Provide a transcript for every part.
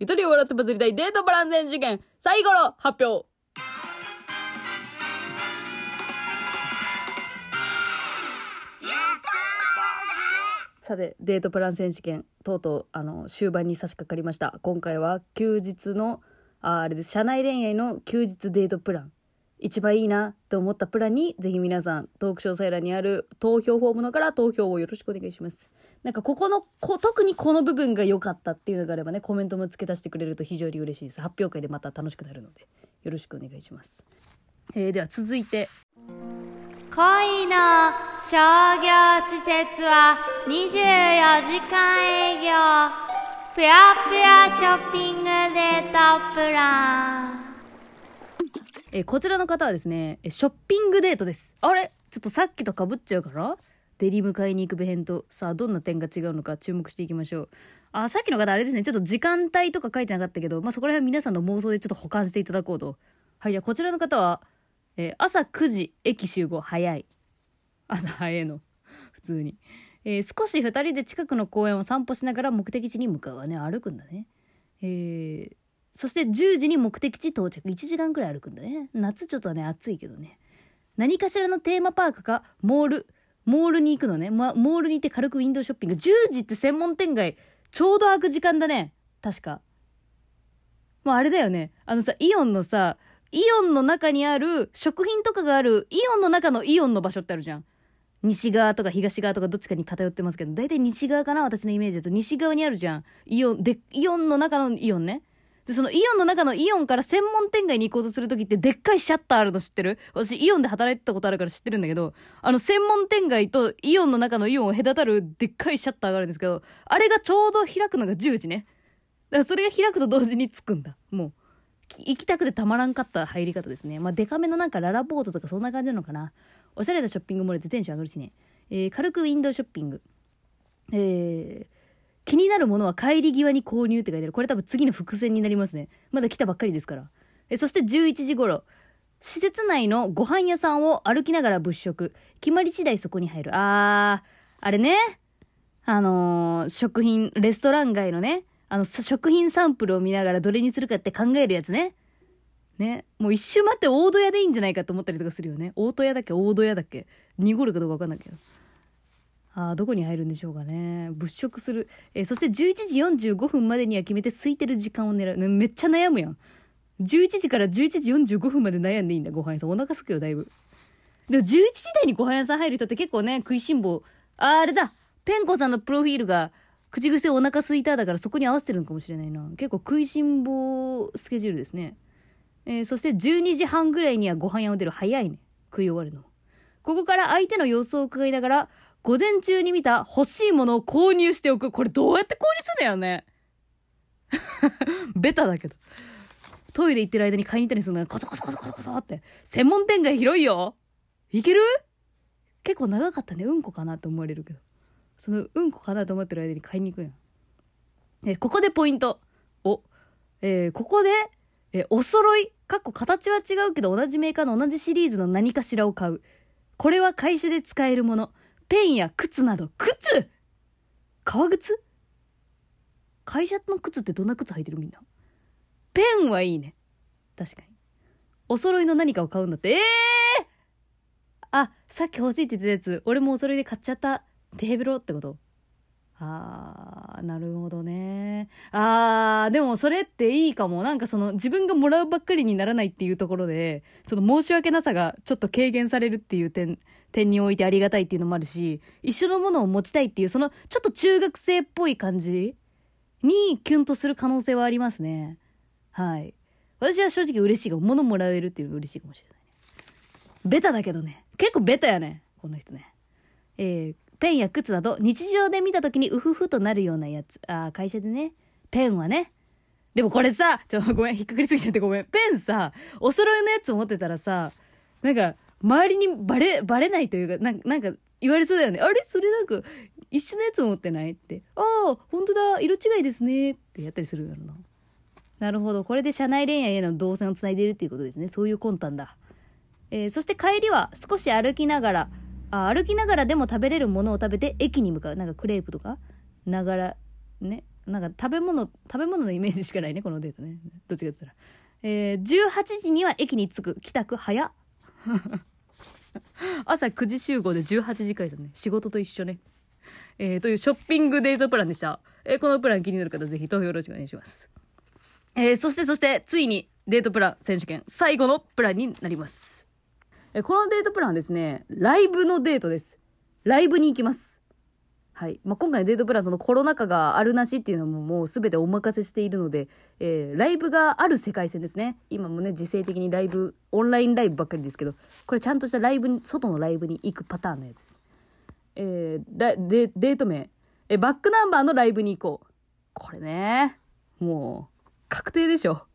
ゆとりを笑ってバズりたいデートバランス事件、最後の発表さて、デートプラン選手権、とうとう、あの、終盤に差し掛かりました。今回は、休日の、あ、あれです、社内恋愛の休日デートプラン。一番いいなと思ったプランに、ぜひ皆さん、トーク詳細欄にある投票フォームのから投票をよろしくお願いします。なんか、ここの、こ特にこの部分が良かったっていうのがあればね、コメントも付け足してくれると非常に嬉しいです。発表会でまた楽しくなるので、よろしくお願いします。えー、では続いて、恋の商業施設は24時間営業ぷよぷよショッピングデートプランえーこちらの方はですね、えショッピングデートです。あれ？ちょっとさっきと被っちゃうかなデリ迎えに行く編と、さあどんな点が違うのか注目していきましょう。あ、さっきの方あれですね、ちょっと時間帯とか書いてなかったけど、まあ、そこら辺皆さんの妄想でちょっと保管していただこうと。はい、じゃあこちらの方は、えー朝9時、駅集合、早い。朝早いの。普通に。えー少し二人で近くの公園を散歩しながら目的地に向かうわね。歩くんだね。えーそして10時に目的地到着。1時間くらい歩くんだね。夏ちょっとね、暑いけどね。何かしらのテーマパークか、モール、モールに行くのね。ま、モールに行って軽くウィンドウショッピング。10時って専門店街、ちょうど開く時間だね。確か。もうあれだよね。あのさ、イオンのさ、イオンの中にある、食品とかがある、イオンの中のイオンの場所ってあるじゃん。西側とか東側とかどっちかに偏ってますけど、大体西側かな私のイメージだと。西側にあるじゃん。イオン、で、イオンの中のイオンね。で、そのイオンの中のイオンから専門店街に行こうとするときってでっかいシャッターあるの知ってる？私イオンで働いてたことあるから知ってるんだけど、あの専門店街とイオンの中のイオンを隔たるでっかいシャッターがあるんですけど、あれがちょうど開くのが10時ね。だからそれが開くと同時に着くんだ。もう。行きたくてたまらんかった入り方ですね。まあ、デカめのなんかララポートとかそんな感じなのかな。おしゃれなショッピングモールでテンション上がるしね。えー軽くウィンドウショッピング。えー気になるものは帰り際に購入って書いてある。これ多分次の伏線になりますね。まだ来たばっかりですから。えそして11時頃。施設内のご飯屋さんを歩きながら物色。決まり次第そこに入る。あー、あれね。あのー食品、レストラン街のね、あの、食品サンプルを見ながらどれにするかって考えるやつね。ね。もう一周待って大戸屋でいいんじゃないかと思ったりとかするよね。大戸屋だっけ大戸屋だっけ?濁るかどうかわかんないけど。あどこに入るんでしょうかね。物色する。えーそして11時45分までには決めて空いてる時間を狙う。ねめっちゃ悩むやん。11時から11時45分まで悩んでいいんだ、ご飯屋さん。お腹すくよ、だいぶ。でも11時台にご飯屋さん入る人って結構ね、食いしん坊。あ、あれだ。ペンコさんのプロフィールが、口癖お腹すいただからそこに合わせてるのかもしれないな。結構食いしん坊スケジュールですね。えーそして12時半ぐらいにはご飯屋を出る。早いね。食い終わるの。ここから相手の様子を伺いながら、午前中に見た欲しいものを購入しておく。これどうやって購入するんだよね。ベタだけど。トイレ行ってる間に買いに行ったりするのにコソコソコソコソコソって。専門店街広いよいける？結構長かったね。うんこかなって思われるけど。そのうんこかなと思ってる間に買いに行くやん。えここでポイント。お、えーここで、えーお揃い、かっこ形は違うけど同じメーカーの同じシリーズの何かしらを買う。これは会社で使えるもの。ペンや靴など、靴革靴？会社の靴ってどんな靴履いてるみんな？ペンはいいね。確かに。お揃いの何かを買うんだって。ええー、あ、さっき欲しいって言ってたやつ、俺もお揃いで買っちゃった。テーブルってこと？あー、なるほどね。あー、でもそれっていいかも。なんかその自分がもらうばっかりにならないっていうところで、その申し訳なさがちょっと軽減されるっていう点、点においてありがたいっていうのもあるし、一緒のものを持ちたいっていう、そのちょっと中学生っぽい感じにキュンとする可能性はありますね。はい。私は正直嬉しいが、物もらえるっていうのが嬉しいかもしれないね。ベタだけどね。結構ベタやね。この人ね。えー、ペンや靴など日常で見た時にウフフとなるようなやつ。あー会社でね。ペンはね。でもこれさ、ちょ、ごめん、引っかかりすぎちゃってごめん。ペンさ、お揃いのやつ持ってたらさ、なんか、周りにバレ、バレないというか、なんなんか、言われそうだよね。あれ？それなんか、一緒のやつ持ってない？って。ああ、本当だ、色違いですね。ってやったりするやろな。なるほど。これで社内恋愛への動線をつないでいるっていうことですね。そういう魂胆だ。えーそして帰りは少し歩きながら、あ歩きながらでも食べれるものを食べて駅に向かう。なんかクレープとか？ながら、ね？なんか食べ物食べ物のイメージしかないねこのデートねどっちかって言ったらえー、18時には駅に着く帰宅早 朝9時集合で18時解散ね仕事と一緒ねえー、というショッピングデートプランでした。えー、このプラン気になる方ぜひ投票よろしくお願いします。えー、そしてそして、ついにデートプラン選手権最後のプランになります。え、このデートプランはですね、ライブのデートです。ライブに行きます。はい。まあ、今回のデートプラン、そのコロナ禍があるなしっていうのももうすべてお任せしているので、えー、ライブがある世界線ですね。今もね、時勢的にライブ、オンラインライブばっかりですけど、これちゃんとしたライブに、外のライブに行くパターンのやつです。えー、だデデート名、えバックナンバーのライブに行こう。これね、もう、確定でしょ。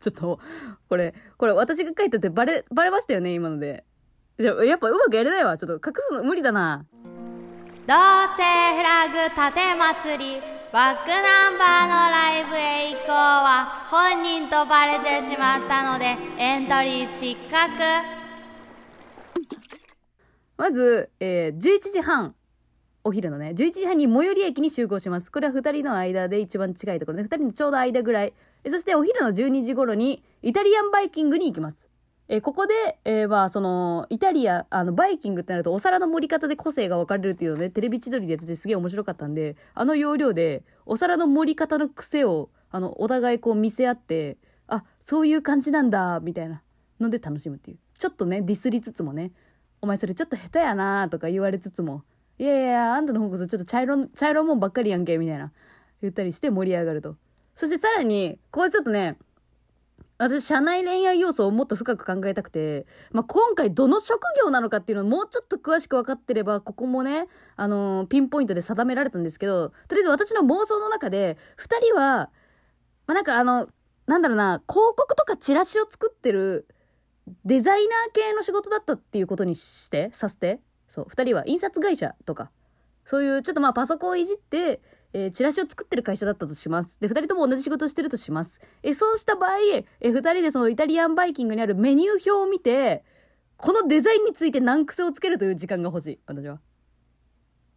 ちょっと、これ、これ私が書いててバレ、バレましたよね、今ので。じゃやっぱうまくやれないわ。ちょっと隠すの無理だな。同性フラグ盾祭りバックナンバーのライブへ行こうは本人とバレてしまったのでエントリー失格まず、えー11時半。お昼のね、11時半に最寄り駅に集合します。これは2人の間で一番近いところで、2人のちょうど間ぐらい。そしてお昼の12時頃にイタリアンバイキングに行きます。えここで、えーまあ、その、イタリア、あの、バイキングってなるとお皿の盛り方で個性が分かれるっていうので、テレビ千鳥でやっててすげえ面白かったんで、あの要領で、お皿の盛り方の癖を、あの、お互いこう見せ合って、あ、そういう感じなんだ、みたいなので楽しむっていう。ちょっとね、ディスりつつもね、お前それちょっと下手やなとか言われつつも、いやいや、あんたの方こそちょっと茶色、茶色もんばっかりやんけ、みたいな。言ったりして盛り上がると。そしてさらに、これちょっとね、私、社内恋愛要素をもっと深く考えたくて、まあ、今回どの職業なのかっていうのをもうちょっと詳しく分かってれば、ここもね、あのーピンポイントで定められたんですけど、とりあえず私の妄想の中で、二人は、まあ、なんかあの、なんだろうな、広告とかチラシを作ってるデザイナー系の仕事だったっていうことにして、させて。そう、二人は印刷会社とか、そういうちょっとまあパソコンをいじって、えーチラシを作ってる会社だったとします。で、二人とも同じ仕事をしてるとします。えーそうした場合、えー二人でそのイタリアンバイキングにあるメニュー表を見て、このデザインについて難癖をつけるという時間が欲しい。私は。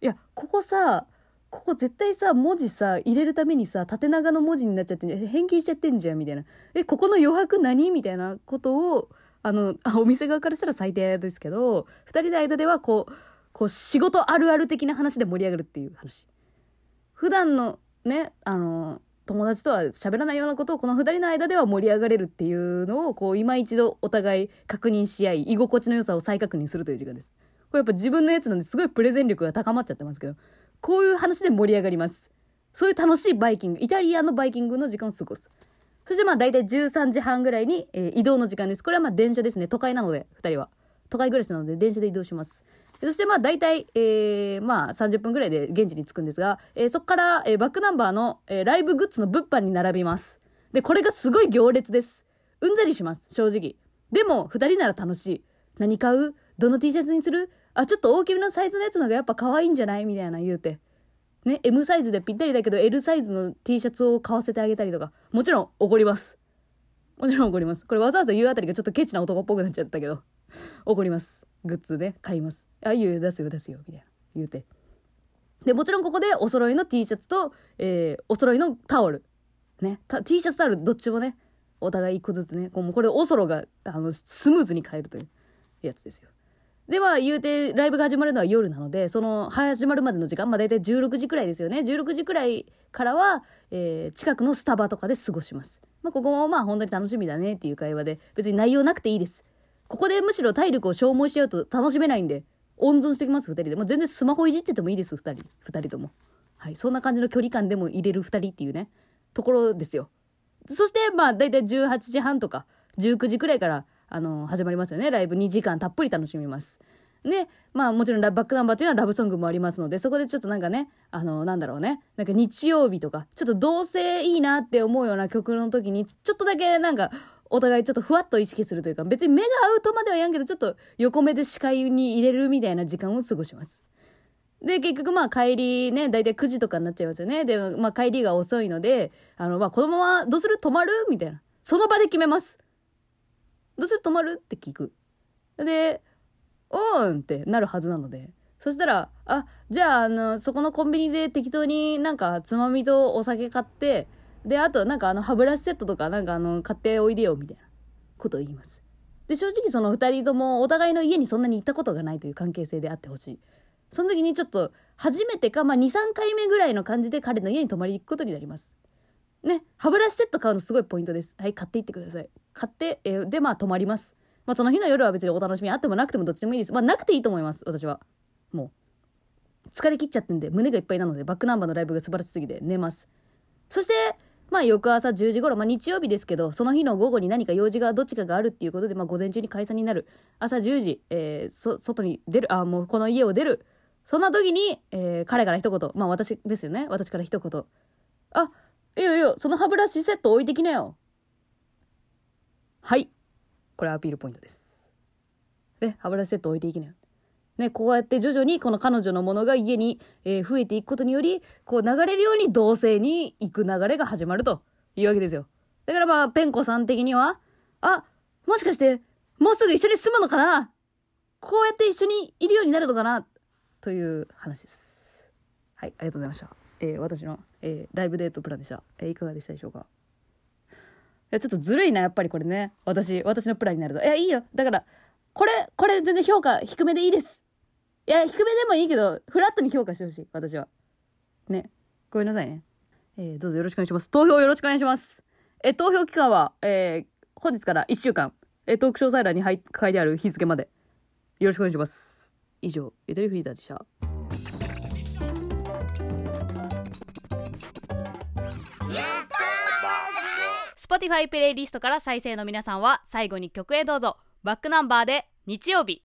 いや、ここさ、ここ絶対さ、文字さ、入れるためにさ、縦長の文字になっちゃってんじゃん。変形しちゃってんじゃん、みたいな。え、ここの余白何みたいなことを、あの、あ、お店側からしたら最低ですけど、二人の間ではこう、こう仕事あるある的な話で盛り上がるっていう話。普段のね、あの、友達とは喋らないようなことをこの二人の間では盛り上がれるっていうのを、こう、今一度お互い確認し合い、居心地の良さを再確認するという時間です。これやっぱ自分のやつなんですごいプレゼン力が高まっちゃってますけど、こういう話で盛り上がります。そういう楽しいバイキング、イタリアのバイキングの時間を過ごす。そしてまあ大体13時半ぐらいに、えー移動の時間です。これはまあ電車ですね。都会なので、二人は。都会暮らしなので電車で移動します。そしてまあ大体、えー、まあ30分ぐらいで現地に着くんですが、えーそこから、えーバックナンバーの、えーライブグッズの物販に並びます。で、これがすごい行列です。うんざりします、正直。でも、二人なら楽しい。何買う？どの T シャツにする？あ、ちょっと大きめのサイズのやつのがやっぱ可愛いんじゃない？みたいな言うて。ね、M サイズでぴったりだけど L サイズの T シャツを買わせてあげたりとか、もちろん怒ります。もちろん怒ります。これわざわざ言うあたりがちょっとケチな男っぽくなっちゃったけど、怒ります。グッズで買います。あ、いいよ、出すよ、出すよ、みたいな。言うて。で、もちろんここでお揃いの T シャツと、えー、お揃いのタオル。ね。T シャツタオル、どっちもね、お互い一個ずつね、こうもうこれおそろが、あの、スムーズに買えるというやつですよ。では、言うて、ライブが始まるのは夜なので、その、始まるまでの時間、まあ大体16時くらいですよね。16時くらいからは、えー近くのスタバとかで過ごします。まあここもまあ本当に楽しみだねっていう会話で、別に内容なくていいです。ここでむしろ体力を消耗しちゃうと楽しめないんで、温存してきます、二人で。もう全然スマホいじっててもいいです、二人。二人とも。はい。そんな感じの距離感でも入れる二人っていうね、ところですよ。そして、まあ、だいたい18時半とか、19時くらいから、あの始まりますよね。ライブ2時間たっぷり楽しみます。で、まあもちろんラバックナンバーっていうのはラブソングもありますので、そこでちょっとなんかね、あのなんだろうね、なんか日曜日とか、ちょっと同性いいなって思うような曲の時に、ちょっとだけなんか、お互いちょっとふわっと意識するというか、別に目が合うとまではやんけど、ちょっと横目で視界に入れるみたいな時間を過ごします。で、結局まあ帰りね、だいたい9時とかになっちゃいますよね。で、まあ帰りが遅いので、あの、まあこのままどうする？泊まる？みたいな。その場で決めます。どうする？泊まる？って聞く。で、うんってなるはずなので、そしたらあじゃああのそこのコンビニで適当になんかつまみとお酒買ってであとなんかあの歯ブラシセットとかなんかあの買っておいでよみたいなことを言います。で正直その2人ともお互いの家にそんなに行ったことがないという関係性であってほしい。その時にちょっと初めてか、まあ、23回目ぐらいの感じで彼の家に泊まりに行くことになります。ね歯ブラシセット買うのすごいポイントです。はい買っていってください。買って、えでまあ泊まります。まあその日の夜は別にお楽しみあってもなくてもどっちでもいいです。まあなくていいと思います私は。もう。疲れ切っちゃってんで胸がいっぱいなのでバックナンバーのライブが素晴らしすぎて寝ます。そしてまあ翌朝10時頃、まあ日曜日ですけど、その日の午後に何か用事がどっちかがあるっていうことで、まあ午前中に解散になる。朝10時、えーそ、外に出る、あ、もうこの家を出る。そんな時に、えー彼から一言、まあ私ですよね。私から一言。あ、いいよいいよ、その歯ブラシセット置いてきなよ。はい。これアピールポイントです。ね、歯ブラシセット置いていきなよ。ね、こうやって徐々にこの彼女のものが家に、えー増えていくことにより、こう流れるように同性に行く流れが始まるというわけですよ。だからまあ、ペンコさん的には、あ、もしかして、もうすぐ一緒に住むのかな？こうやって一緒にいるようになるのかな？という話です。はい、ありがとうございました。えー私の、えーライブデートプランでした。えーいかがでしたでしょうか？いや、ちょっとずるいな、やっぱりこれね。私、私のプランになると。いや、いいよ。だから、これ、これ全然評価低めでいいです。いや、低めでもいいけど、フラットに評価してほしい、私は。ね。ごめんなさいね。えーどうぞよろしくお願いします。投票よろしくお願いします。えー投票期間は、えー本日から1週間、えートーク詳細欄に書いてある日付まで。よろしくお願いします。以上、ゆとりフリーダーでした。Spotify プレイリストから再生の皆さんは最後に曲へどうぞバックナンバーで日曜日